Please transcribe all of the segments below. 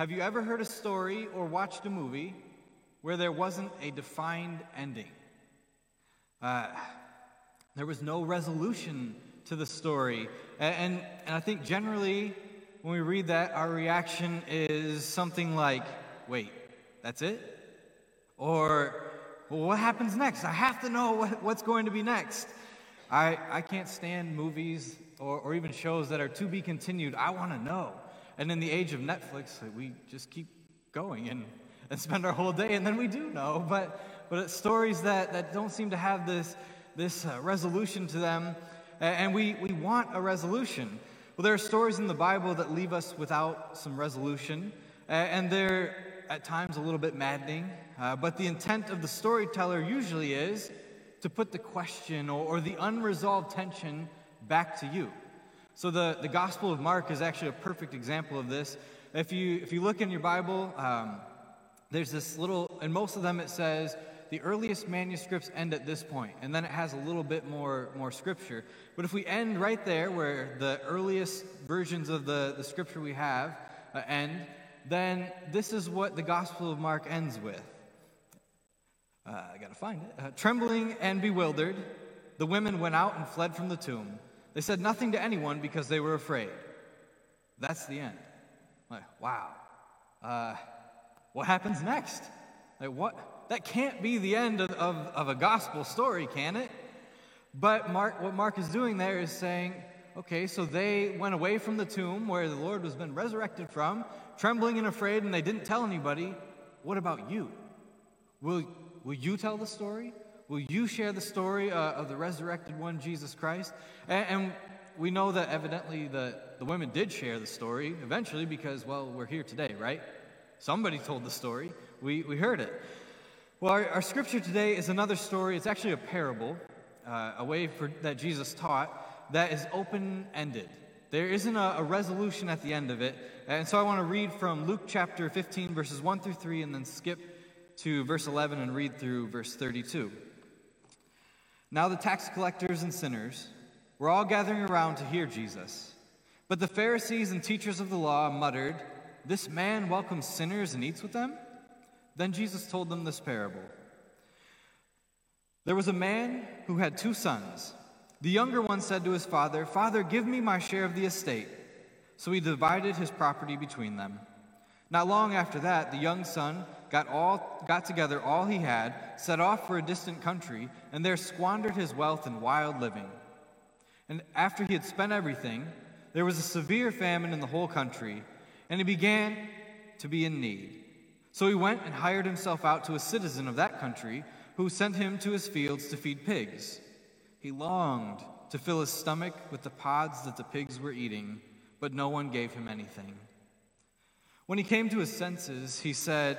Have you ever heard a story or watched a movie where there wasn't a defined ending? Uh, there was no resolution to the story. And, and I think generally, when we read that, our reaction is something like, wait, that's it? Or, well, what happens next? I have to know what, what's going to be next. I, I can't stand movies or, or even shows that are to be continued. I want to know. And in the age of Netflix, we just keep going and, and spend our whole day, and then we do know. But, but it's stories that, that don't seem to have this, this uh, resolution to them, and we, we want a resolution. Well, there are stories in the Bible that leave us without some resolution, and they're at times a little bit maddening, uh, but the intent of the storyteller usually is to put the question or, or the unresolved tension back to you. So the, the Gospel of Mark is actually a perfect example of this. If you, if you look in your Bible, um, there's this little, and most of them it says, the earliest manuscripts end at this point, and then it has a little bit more, more scripture. But if we end right there, where the earliest versions of the, the scripture we have uh, end, then this is what the Gospel of Mark ends with. Uh, I gotta find it. Uh, Trembling and bewildered, the women went out and fled from the tomb. They said nothing to anyone because they were afraid. That's the end. Like, wow. Uh, what happens next? Like, what? That can't be the end of, of, of a gospel story, can it? But Mark, what Mark is doing there is saying, okay, so they went away from the tomb where the Lord was been resurrected from, trembling and afraid, and they didn't tell anybody. What about you? Will, will you tell the story? Will you share the story uh, of the resurrected one, Jesus Christ? And, and we know that evidently the, the women did share the story eventually because, well, we're here today, right? Somebody told the story. We, we heard it. Well, our, our scripture today is another story. It's actually a parable, uh, a way for, that Jesus taught that is open ended. There isn't a, a, resolution at the end of it. And so I want to read from Luke chapter 15, verses 1 through 3, and then skip to verse 11 and read through verse 32. Now the tax collectors and sinners were all gathering around to hear Jesus. But the Pharisees and teachers of the law muttered, This man welcomes sinners and eats with them? Then Jesus told them this parable There was a man who had two sons. The younger one said to his father, Father, give me my share of the estate. So he divided his property between them. Not long after that, the young son got, all, got together all he had, set off for a distant country, and there squandered his wealth in wild living. And after he had spent everything, there was a severe famine in the whole country, and he began to be in need. So he went and hired himself out to a citizen of that country, who sent him to his fields to feed pigs. He longed to fill his stomach with the pods that the pigs were eating, but no one gave him anything. When he came to his senses, he said,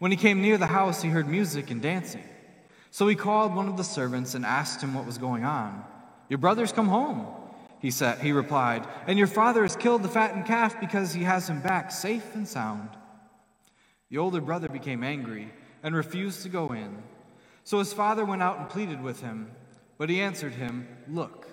When he came near the house, he heard music and dancing. So he called one of the servants and asked him what was going on. Your brother's come home, he said. He replied, and your father has killed the fattened calf because he has him back safe and sound. The older brother became angry and refused to go in. So his father went out and pleaded with him. But he answered him, Look,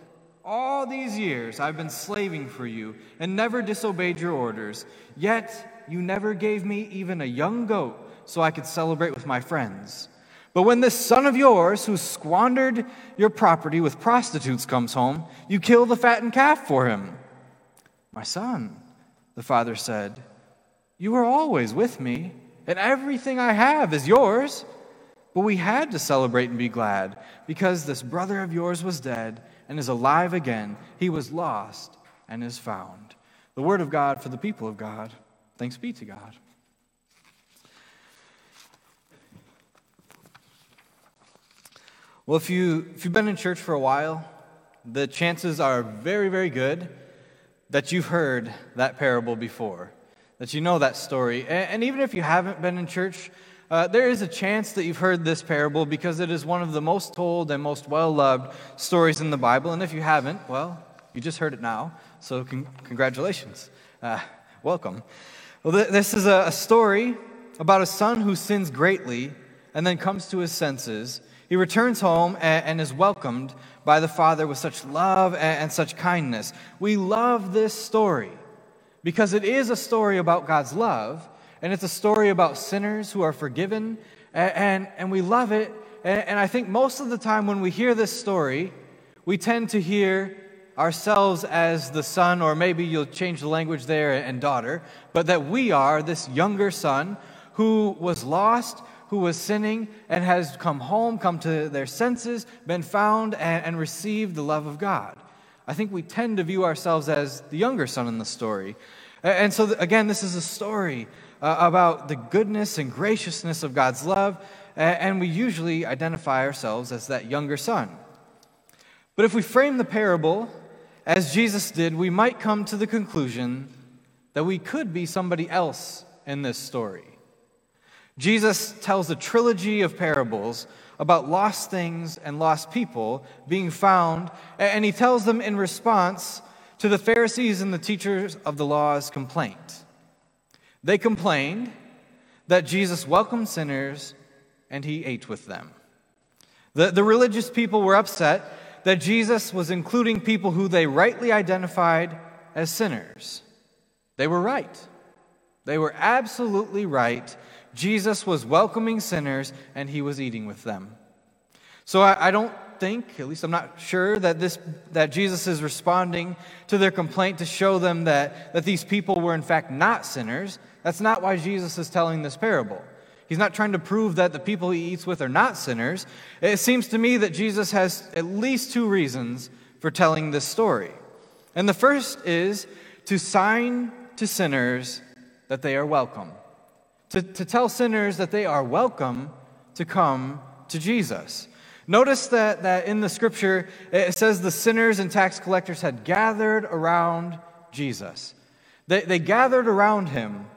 all these years I've been slaving for you and never disobeyed your orders, yet you never gave me even a young goat so I could celebrate with my friends. But when this son of yours, who squandered your property with prostitutes, comes home, you kill the fattened calf for him. My son, the father said, You are always with me, and everything I have is yours. But we had to celebrate and be glad because this brother of yours was dead and is alive again. He was lost and is found. The word of God for the people of God. Thanks be to God. Well, if, you, if you've been in church for a while, the chances are very, very good that you've heard that parable before, that you know that story. And, and even if you haven't been in church, uh, there is a chance that you've heard this parable because it is one of the most told and most well loved stories in the Bible. And if you haven't, well, you just heard it now. So, con- congratulations. Uh, welcome. Well, th- this is a, a story about a son who sins greatly and then comes to his senses. He returns home and, is welcomed by the Father with such love and, such kindness. We love this story because it is a story about God's love and it's a story about sinners who are forgiven, and, and, we love it. And I think most of the time when we hear this story, we tend to hear ourselves as the son, or maybe you'll change the language there and daughter, but that we are this younger son who was lost, who was sinning, and has come home, come to their senses, been found, and, and received the love of God. I think we tend to view ourselves as the younger son in the story. And so, again, this is a story uh, about the goodness and graciousness of God's love, and we usually identify ourselves as that younger son. But if we frame the parable as Jesus did, we might come to the conclusion that we could be somebody else in this story. Jesus tells a trilogy of parables about lost things and lost people being found, and he tells them in response to the Pharisees and the teachers of the law's complaint. They complained that Jesus welcomed sinners and he ate with them. The, the religious people were upset that Jesus was including people who they rightly identified as sinners. They were right. They were absolutely right. Jesus was welcoming sinners and he was eating with them. So I, I don't think, at least I'm not sure, that, this, that Jesus is responding to their complaint to show them that, that these people were in fact not sinners. That's not why Jesus is telling this parable. He's not trying to prove that the people he eats with are not sinners. It seems to me that Jesus has at least two reasons for telling this story. And the first is to sign to sinners that they are welcome, to, to tell sinners that they are welcome to come to Jesus. Notice that, that in the scripture, it says the sinners and tax collectors had gathered around Jesus. They, they gathered around him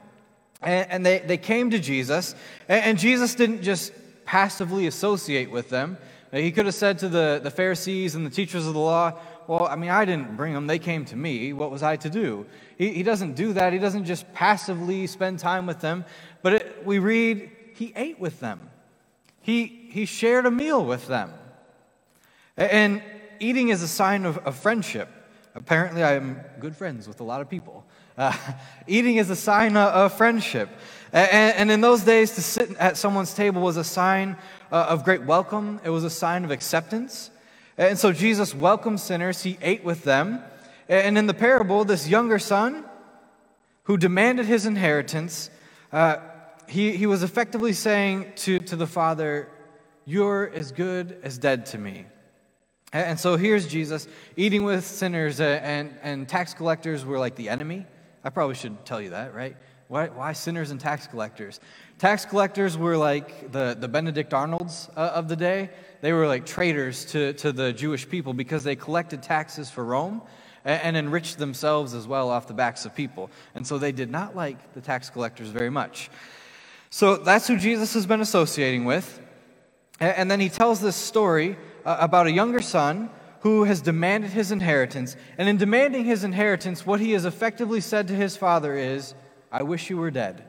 and, and they, they came to Jesus, and, and Jesus didn't just passively associate with them. He could have said to the, the Pharisees and the teachers of the law, Well, I mean, I didn't bring them, they came to me. What was I to do? He, he doesn't do that. He doesn't just passively spend time with them, we read, He ate with them, he, he shared a meal with them. And eating is a sign of, of friendship. Apparently, I am good friends with a lot of people. Uh, eating is a sign of friendship. And, and, in those days, to sit at someone's table was a sign uh, of great welcome, it was a sign of acceptance. And so Jesus welcomed sinners, he ate with them. And in the parable, this younger son who demanded his inheritance, uh, he, he was effectively saying to, to the father, You're as good as dead to me. And so here's Jesus eating with sinners, uh, and, and tax collectors were like the enemy. I probably should tell you that, right? Why, why sinners and tax collectors? Tax collectors were like the, the Benedict Arnolds uh, of the day. They were like traitors to, to the Jewish people because they collected taxes for Rome and, and enriched themselves as well off the backs of people. And so they did not like the tax collectors very much. So that's who Jesus has been associating with. And, then he tells this story uh, about a younger son who has demanded his inheritance. And in demanding his inheritance, what he has effectively said to his father is, I wish you were dead.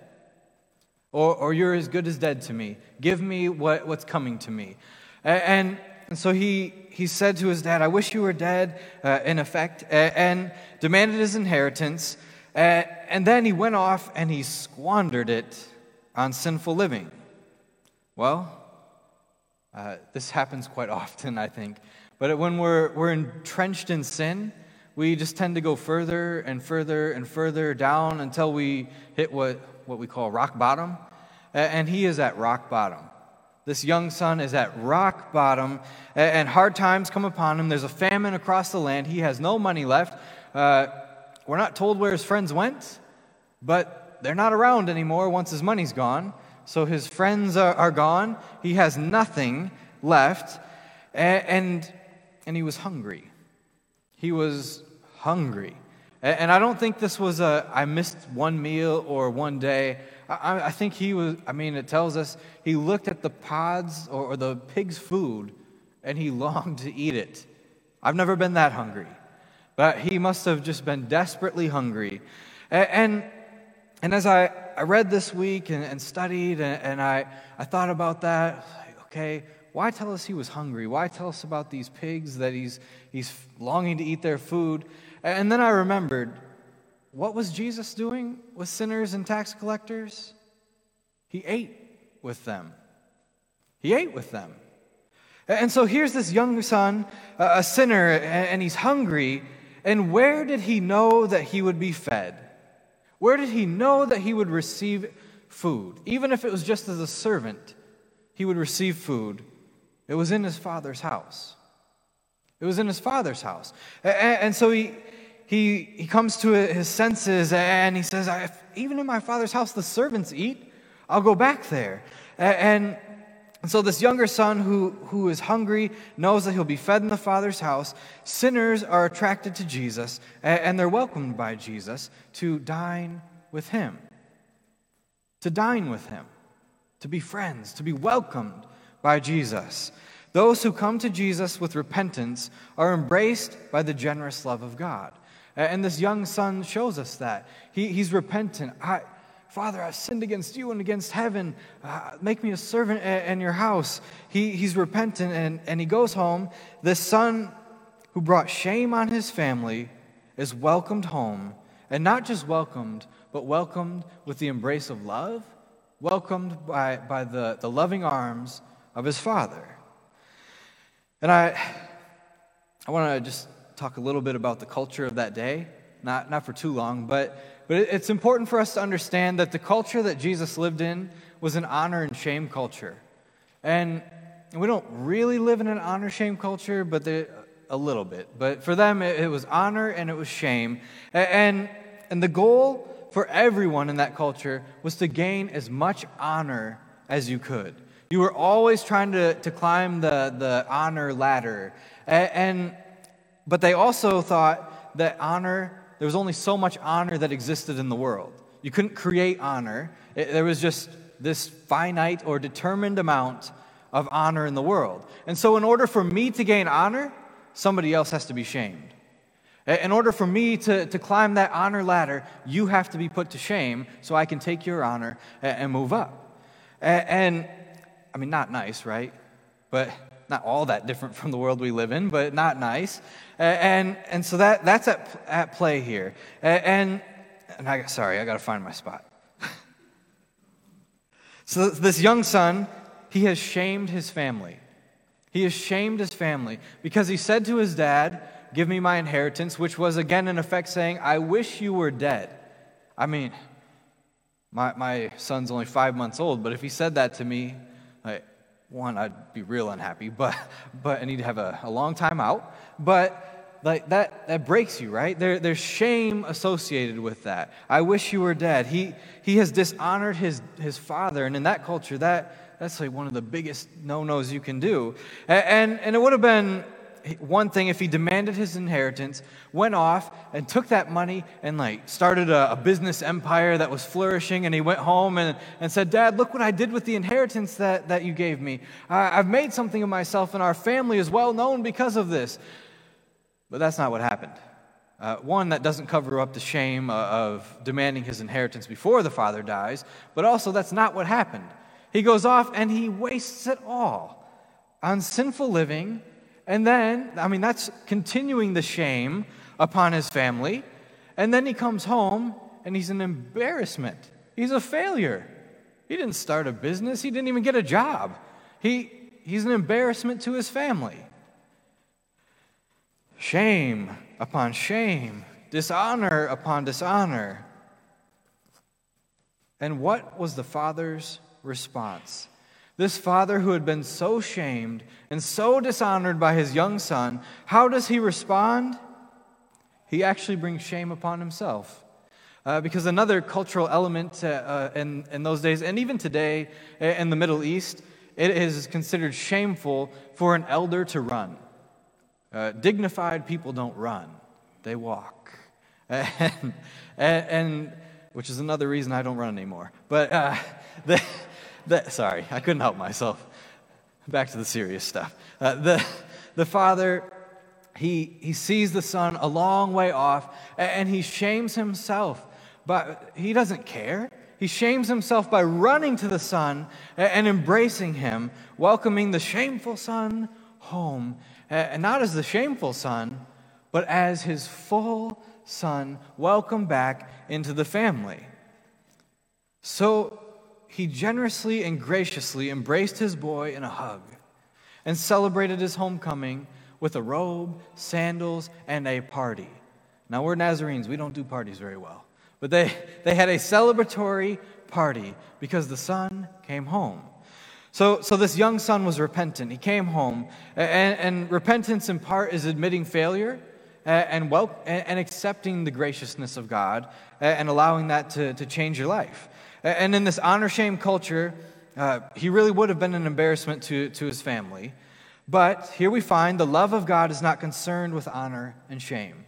Or, or you're as good as dead to me. Give me what, what's coming to me. And, and so he, he said to his dad, I wish you were dead, uh, in effect, and demanded his inheritance. And then he went off and he squandered it on sinful living. Well, uh, this happens quite often, I think. But when we're, we're entrenched in sin, we just tend to go further and further and further down until we hit what, what we call rock bottom. And he is at rock bottom. This young son is at rock bottom, and hard times come upon him. There's a famine across the land. He has no money left. Uh, we're not told where his friends went, but they're not around anymore once his money's gone. So his friends are, are gone. He has nothing left, and, and, and he was hungry. He was hungry. And, and I don't think this was a, I missed one meal or one day. I, I think he was, I mean, it tells us he looked at the pods or, or the pig's food and he longed to eat it. I've never been that hungry, but he must have just been desperately hungry. And, and, and as I, I read this week and, and studied and, and I, I thought about that, okay, why tell us he was hungry? Why tell us about these pigs that he's, he's longing to eat their food? And then I remembered what was Jesus doing with sinners and tax collectors? He ate with them. He ate with them. And so here's this young son, a sinner, and he's hungry. And where did he know that he would be fed? Where did he know that he would receive food? Even if it was just as a servant, he would receive food. It was in his father's house. It was in his father's house. And so he, he, he comes to his senses and he says, Even in my father's house, the servants eat. I'll go back there. And, and so, this younger son who, who is hungry knows that he'll be fed in the father's house. Sinners are attracted to Jesus and they're welcomed by Jesus to dine with him. To dine with him, to be friends, to be welcomed by Jesus. Those who come to Jesus with repentance are embraced by the generous love of God. And this young son shows us that. He, he's repentant. I, Father, I've sinned against you and against heaven. Uh, make me a servant in your house. He, he's repentant and, and he goes home. This son who brought shame on his family is welcomed home. And not just welcomed, but welcomed with the embrace of love, welcomed by, by the, the loving arms of his father. And I, I want to just talk a little bit about the culture of that day, not, not for too long, but, but it's important for us to understand that the culture that Jesus lived in was an honor and shame culture. And we don't really live in an honor shame culture, but they, a little bit. But for them, it, it was honor and it was shame. And, and the goal for everyone in that culture was to gain as much honor as you could. You were always trying to, to climb the, the honor ladder. And, and but they also thought that honor, there was only so much honor that existed in the world. You couldn't create honor, it, there was just this finite or determined amount of honor in the world. And so, in order for me to gain honor, somebody else has to be shamed. In order for me to, to climb that honor ladder, you have to be put to shame so I can take your honor and, and move up. And, and, I mean, not nice, right? But not all that different from the world we live in, but not nice. And, and so that, that's at, at play here. And, and I, sorry, I got to find my spot. so this young son, he has shamed his family. He has shamed his family because he said to his dad, Give me my inheritance, which was again, in effect, saying, I wish you were dead. I mean, my, my son's only five months old, but if he said that to me, like, one, I'd be real unhappy, but, but I need to have a, a long time out. But like that, that breaks you, right? There, there's shame associated with that. I wish you were dead. He, he has dishonored his, his father, and in that culture, that, that's like one of the biggest no-nos you can do. And, and, and it would have been one thing if he demanded his inheritance, went off and took that money and like started a, a, business empire that was flourishing, and he went home and, and said, Dad, look what I did with the inheritance that, that you gave me. I, I've made something of myself, and our family is well known because of this. But that's not what happened. Uh, one, that doesn't cover up the shame of demanding his inheritance before the father dies, but also that's not what happened. He goes off and he wastes it all on sinful living and then, I mean, that's continuing the shame upon his family. And then he comes home and he's an embarrassment. He's a failure. He didn't start a business, he didn't even get a job. He, he's an embarrassment to his family. Shame upon shame, dishonor upon dishonor. And what was the father's response? This father who had been so shamed and so dishonored by his young son, how does he respond? He actually brings shame upon himself. Uh, because another cultural element uh, uh, in, in those days, and even today uh, in the Middle East, it is considered shameful for an elder to run. Uh, dignified people don't run, they walk. And, and, and, which is another reason I don't run anymore. But uh, the, sorry, I couldn't help myself. Back to the serious stuff. Uh, the, the father, he, he sees the son a long way off and he shames himself, but he doesn't care. He shames himself by running to the son and embracing him, welcoming the shameful son home. And not as the shameful son, but as his full son, welcome back into the family. So he generously and graciously embraced his boy in a hug and celebrated his homecoming with a robe, sandals, and a party. Now, we're Nazarenes, we don't do parties very well. But they, they had a celebratory party because the son came home. So, so this young son was repentant. He came home, and, and repentance in part is admitting failure and, well, and accepting the graciousness of God and allowing that to, to change your life. And in this honor shame culture, uh, he really would have been an embarrassment to, to his family. But here we find the love of God is not concerned with honor and shame.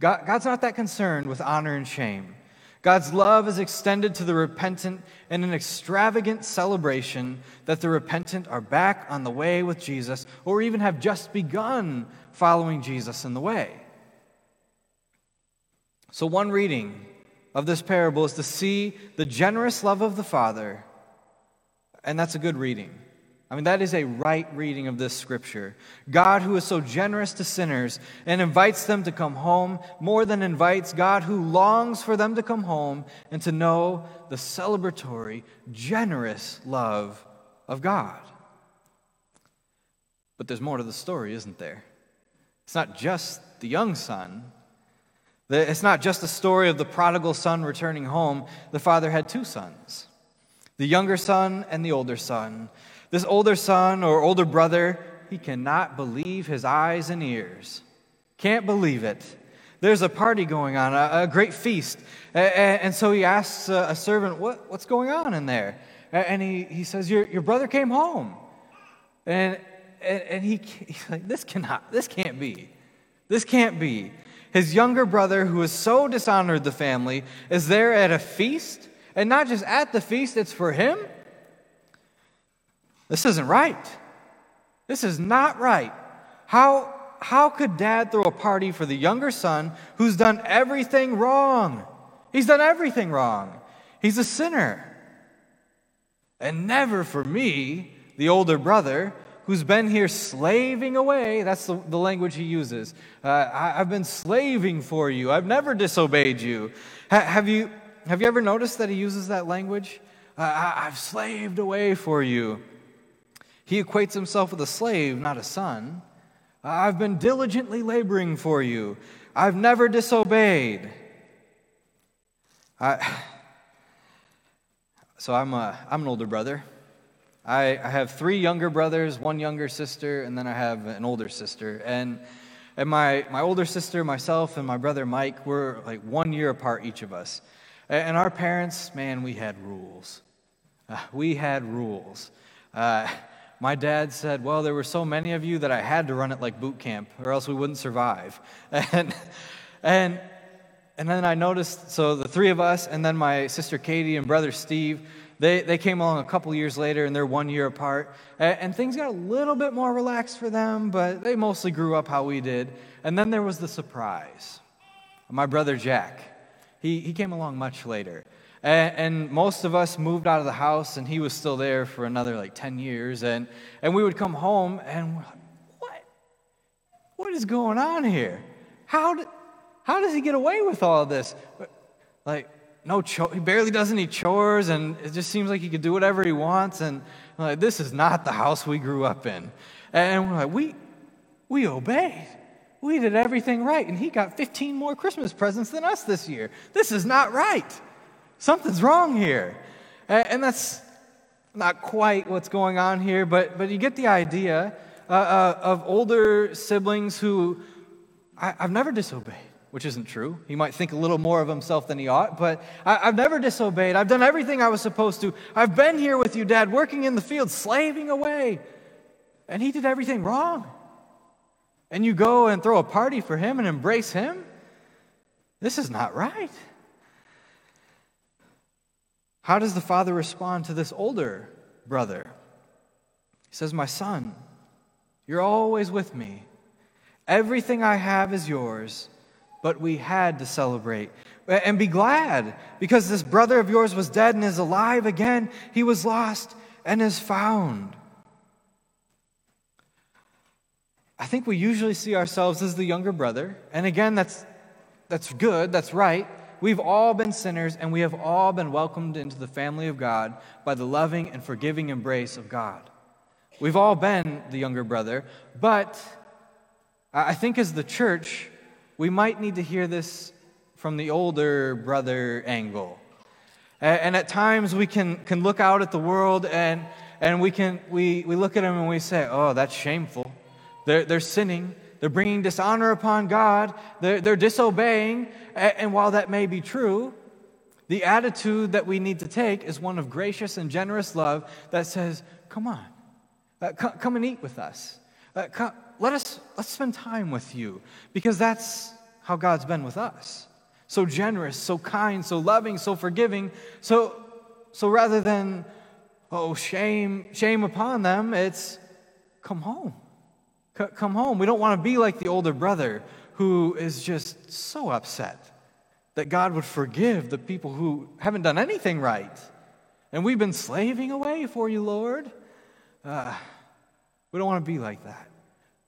God, God's not that concerned with honor and shame. God's love is extended to the repentant in an extravagant celebration that the repentant are back on the way with Jesus or even have just begun following Jesus in the way. So, one reading of this parable is to see the generous love of the Father, and that's a good reading. I mean, that is a right reading of this scripture. God, who is so generous to sinners and invites them to come home more than invites, God, who longs for them to come home and to know the celebratory, generous love of God. But there's more to the story, isn't there? It's not just the young son, it's not just a story of the prodigal son returning home. The father had two sons the younger son and the older son. This older son or older brother, he cannot believe his eyes and ears. Can't believe it. There's a party going on, a, a great feast. And, so he asks a, servant, what, What's going on in there? And he, he says, your, your brother came home. And, and, and he, he's like, This cannot, this can't be. This can't be. His younger brother, who has so dishonored the family, is there at a feast. And not just at the feast, it's for him. This isn't right. This is not right. How, how could dad throw a party for the younger son who's done everything wrong? He's done everything wrong. He's a sinner. And never for me, the older brother, who's been here slaving away. That's the, the language he uses. Uh, I, have been slaving for you. I've never disobeyed you. Ha, have you. Have you ever noticed that he uses that language? Uh, I, I've slaved away for you. He equates himself with a slave, not a son. I've been diligently laboring for you. I've never disobeyed. I, so I'm, a, I'm an older brother. I, I have three younger brothers, one younger sister, and then I have an older sister. And, and my, my older sister, myself, and my brother Mike, we're like one year apart, each of us. And our parents, man, we had rules. Uh, we had rules. Uh, my dad said, Well, there were so many of you that I had to run it like boot camp, or else we wouldn't survive. And, and, and then I noticed, so the three of us, and then my sister Katie and brother Steve, they, they came along a couple years later and they're one year apart. And, and things got a little bit more relaxed for them, but they mostly grew up how we did. And then there was the surprise. My brother Jack, he, he came along much later. And, most of us moved out of the house, and he was still there for another like 10 years. And, and we would come home, and we're like, what? What is going on here? How, did, how does he get away with all of this? Like, no cho- he barely does any chores and it just seems like he could do whatever he wants and like this is not the house we grew up in and we're like we we obeyed We did everything right, and he got 15 more Christmas presents than us this year. This is not right. Something's wrong here. And that's not quite what's going on here, but, but you get the idea uh, uh, of older siblings who I, have never disobeyed, which isn't true. He might think a little more of himself than he ought, but I, I've never disobeyed. I've done everything I was supposed to. I've been here with you, Dad, working in the field, slaving away. And he did everything wrong. And you go and throw a party for him and embrace him? This is not right. How does the father respond to this older brother? He says, My son, you're always with me. Everything I have is yours, but we had to celebrate. And be glad, because this brother of yours was dead and is alive again. He was lost and is found. I think we usually see ourselves as the younger brother. And again, that's, that's good, that's right. We've all been sinners, and we have all been welcomed into the family of God by the loving and forgiving embrace of God. We've all been the younger brother, but I think as the church, we might need to hear this from the older brother angle. And at times we can, can look out at the world and, and we, can, we, we look at them and we say, oh, that's shameful. They're, they're sinning. They're bringing dishonor upon God. They're, they're disobeying. And while that may be true, the attitude that we need to take is one of gracious and generous love that says, Come on, uh, come, come, and eat with us. Uh, let us let's spend time with you because that's how God's been with us. So generous, so kind, so loving, so forgiving. So, so rather than, oh, shame, shame upon them, it's come home. C- come home. We don't want to be like the older brother who is just so upset that God would forgive the people who haven't done anything right. And we've been slaving away for you, Lord. Uh, we don't want to be like that.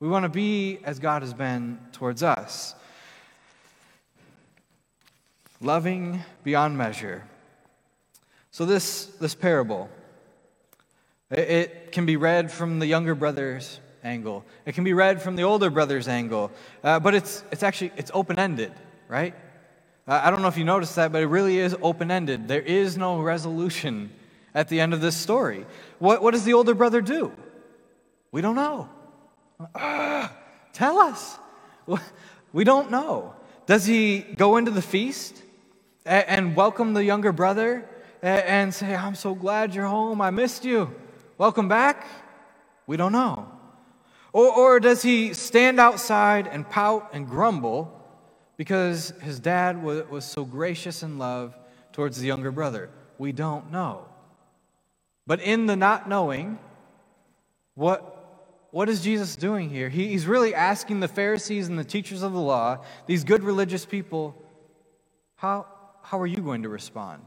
We want to be as God has been towards us loving beyond measure. So, this, this parable, it, can be read from the younger brother's angle. It can be read from the older brother's angle, uh, but it's, it's actually it's open-ended, right? I don't know if you noticed that, but it really is open-ended. There is no resolution at the end of this story. What, what does the older brother do? We don't know. Tell us. We don't know. Does he go into the feast and, welcome the younger brother and, and say, I'm so glad you're home. I missed you. Welcome back? We don't know. Or, or does he stand outside and pout and grumble because his dad was, was so gracious in love towards the younger brother? We don't know. But in the not knowing, what, what is Jesus doing here? He, he's really asking the Pharisees and the teachers of the law, these good religious people, how, how are you going to respond?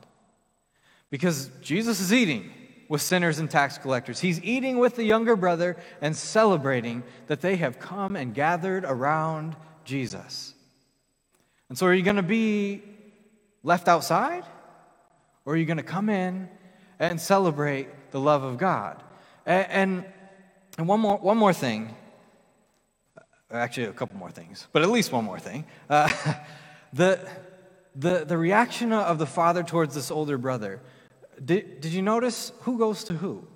Because Jesus is eating with sinners and tax collectors. He's eating with the younger brother and celebrating that they have come and gathered around Jesus. And so, are you going to be left outside? Or are you going to come in and celebrate the love of God? And, and, and one, more, one more thing, actually, a couple more things, but at least one more thing. Uh, the, the, the reaction of the father towards this older brother did, did you notice who goes to who?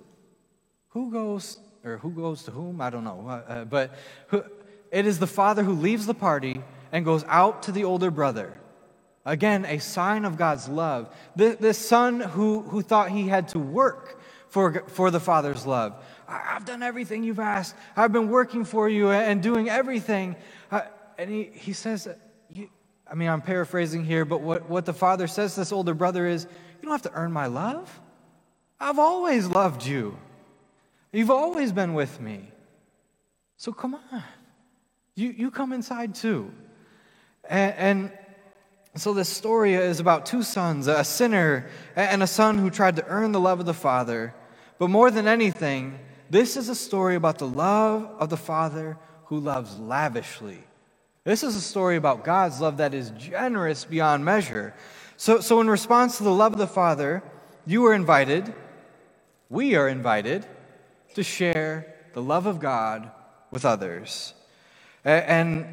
Who goes, or who goes to whom? I don't know. Uh, uh, but who, it is the father who leaves the party and goes out to the older brother. Again, a sign of God's love. This, this son who, who thought he had to work for, for the father's love. I've done everything you've asked. I've been working for you and doing everything. Uh, and he, he says, I mean, I'm paraphrasing here, but what, what the father says to this older brother is, you don't have to earn my love. I've always loved you. You've always been with me. So come on. You, you come inside too. And, and so this story is about two sons a sinner and a son who tried to earn the love of the Father. But more than anything, this is a story about the love of the Father who loves lavishly. This is a story about God's love that is generous beyond measure. So, so, in response to the love of the Father, you are invited, we are invited to share the love of God with others. And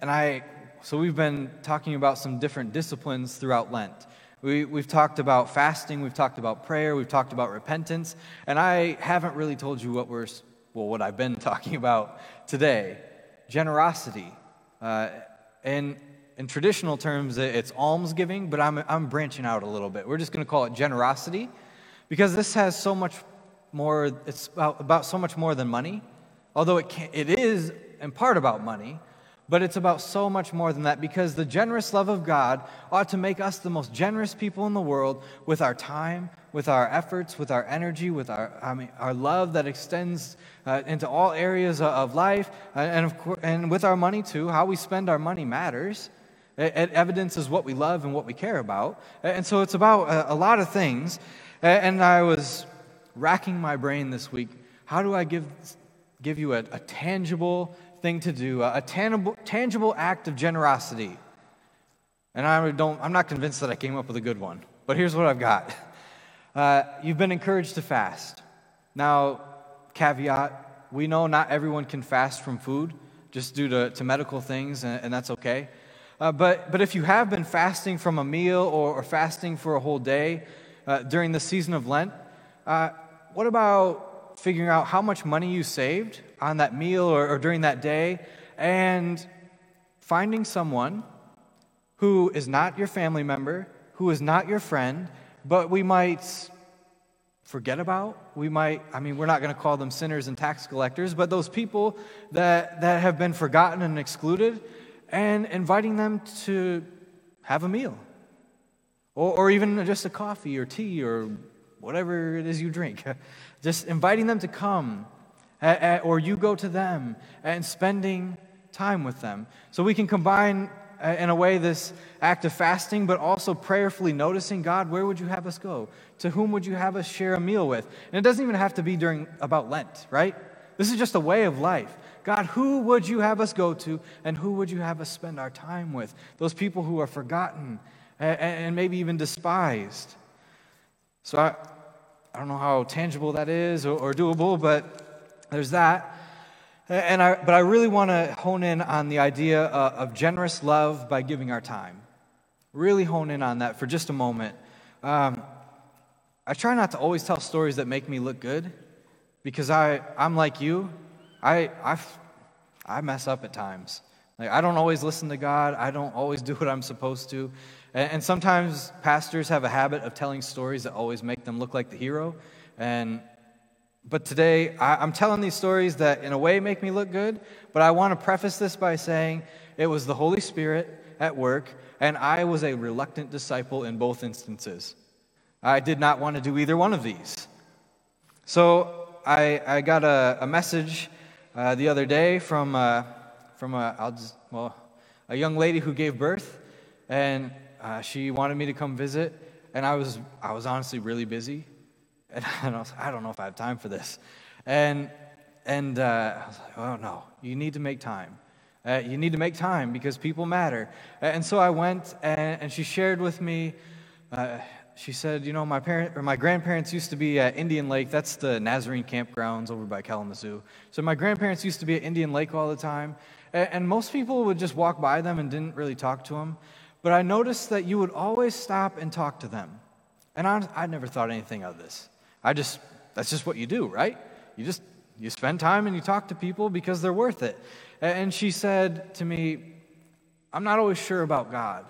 and I, so we've been talking about some different disciplines throughout Lent. We, we've talked about fasting, we've talked about prayer, we've talked about repentance, and I haven't really told you what we're, well, what I've been talking about today generosity. Uh, in traditional terms, it's almsgiving, but I'm, I'm branching out a little bit. We're just going to call it generosity because this has so much more, it's about, about so much more than money. Although it, can, it is in part about money, but it's about so much more than that because the generous love of God ought to make us the most generous people in the world with our time, with our efforts, with our energy, with our, I mean, our love that extends uh, into all areas of life, uh, and, of course, and with our money too. How we spend our money matters. It, it evidences what we love and what we care about. And so it's about a, a lot of things. And I was racking my brain this week. How do I give, give you a, a tangible thing to do, a, tangible, tangible act of generosity. And I don't, I'm not convinced that I came up with a good one, but here's what I've got. Uh, you've been encouraged to fast. Now, caveat we know not everyone can fast from food just due to, to medical things, and, and that's okay. Uh, but, but if you have been fasting from a meal or, or fasting for a whole day uh, during the season of Lent, uh, what about figuring out how much money you saved on that meal or, or during that day and finding someone who is not your family member, who is not your friend, but we might forget about. We might, I mean, we're not going to call them sinners and tax collectors, but those people that, that have been forgotten and excluded, and inviting them to have a meal. Or, or even just a coffee or tea or whatever it is you drink. Just inviting them to come or you go to them and spending time with them. So we can combine, uh, in a way, this act of fasting, but also prayerfully noticing God, where would you have us go? To whom would you have us share a meal with? And it doesn't even have to be during about Lent, right? This is just a way of life. God, who would you have us go to, and who would you have us spend our time with? Those people who are forgotten and maybe even despised. So I, I don't know how tangible that is or, or doable, but there's that. And I, but I really want to hone in on the idea of, of generous love by giving our time. Really hone in on that for just a moment. Um, I try not to always tell stories that make me look good because I, I'm like you. I, I, I mess up at times. Like, I don't always listen to God. I don't always do what I'm supposed to. And, sometimes pastors have a habit of telling stories that always make them look like the hero. And but today, I, am telling these stories that in a way make me look good, but I want to preface this by saying it was the Holy Spirit at work, and I was a reluctant disciple in both instances. I did not want to do either one of these. So I, I got a, a message uh, the other day from, uh, from a, well, a young lady who gave birth, and uh, she wanted me to come visit, and I was, I was honestly really busy. And I was I don't know if I have time for this. And, and uh, I was like, oh no, you need to make time. Uh, you need to make time because people matter. And so I went, and, and she shared with me. Uh, she said, you know, my parent or my grandparents used to be at Indian Lake. That's the Nazarene campgrounds over by Kalamazoo. So my grandparents used to be at Indian Lake all the time, and, most people would just walk by them and didn't really talk to them. But I noticed that you would always stop and talk to them. And I, I never thought anything of this. I just, that's just what you do, right? You just, you spend time and you talk to people because they're worth it. And she said to me, I'm not always sure about God,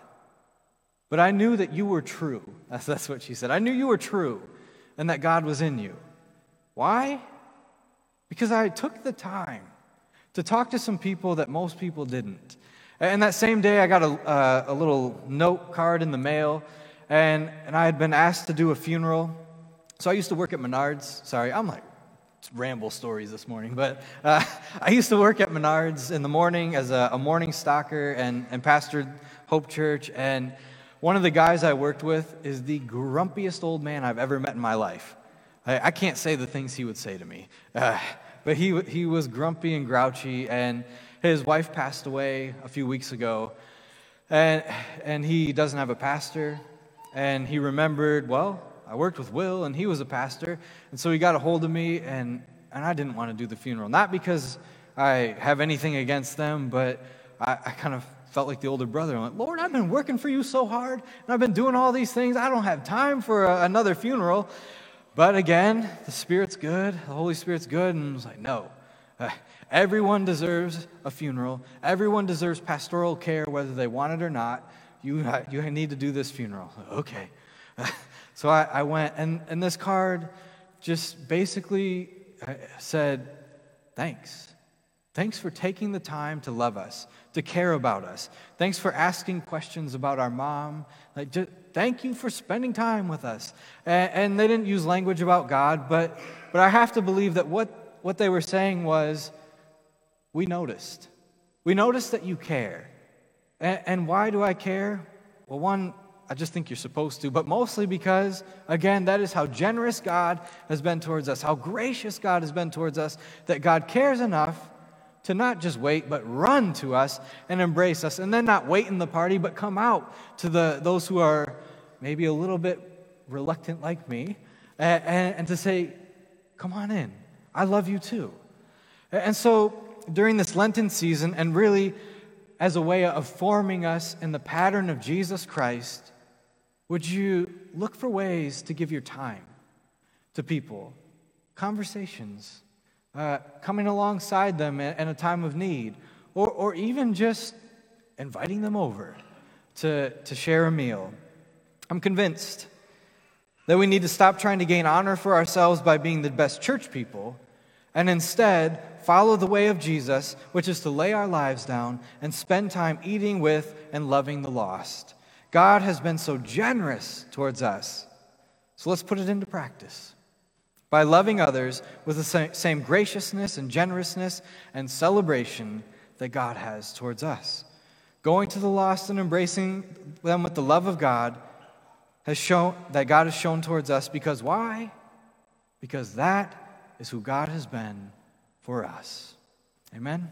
but I knew that you were true. That's, that's what she said. I knew you were true and that God was in you. Why? Because I took the time to talk to some people that most people didn't. And that same day, I got a, uh, a little note card in the mail, and, and I had been asked to do a funeral so I used to work at Menards. Sorry, I'm like ramble stories this morning, but uh, I used to work at Menards in the morning as a, a morning stalker and, and pastored Hope Church. And one of the guys I worked with is the grumpiest old man I've ever met in my life. I, I can't say the things he would say to me, uh, but he, he was grumpy and grouchy, and his wife passed away a few weeks ago. And, and he doesn't have a pastor, and he remembered, well, I worked with Will, and he was a pastor. And so he got a hold of me, and, and I didn't want to do the funeral. Not because I have anything against them, but I, I kind of felt like the older brother. I'm like, Lord, I've been working for you so hard, and I've been doing all these things. I don't have time for a, another funeral. But again, the Spirit's good, the Holy Spirit's good, and I was like, no. Uh, everyone deserves a funeral. Everyone deserves pastoral care, whether they want it or not. You, you need to do this funeral. Okay. so I, I went, and, and this card just basically uh, said, thanks. Thanks for taking the time to love us, to care about us. Thanks for asking questions about our mom. Like, just, thank you for spending time with us. And, and, they didn't use language about God, but, but I have to believe that what, what they were saying was, we noticed. We noticed that you care. And, and why do I care? Well, one, I just think you're supposed to, but mostly because, again, that is how generous God has been towards us, how gracious God has been towards us, that God cares enough to not just wait, but run to us and embrace us. And then not wait in the party, but come out to the, those who are maybe a little bit reluctant like me and, and, and to say, Come on in. I love you too. And so during this Lenten season, and really as a way of forming us in the pattern of Jesus Christ, would you look for ways to give your time to people, conversations, uh, coming alongside them in, in, a time of need, or, or even just inviting them over to, to share a meal. I'm convinced that we need to stop trying to gain honor for ourselves by being the best church people and instead follow the way of Jesus, which is to lay our lives down and spend time eating with and loving the lost. God has been so generous towards us. So let's put it into practice by loving others with the same graciousness and generousness and celebration that God has towards us. Going to the lost and embracing them with the love of God has shown that God has shown towards us because why? Because that is who God has been for us. Amen.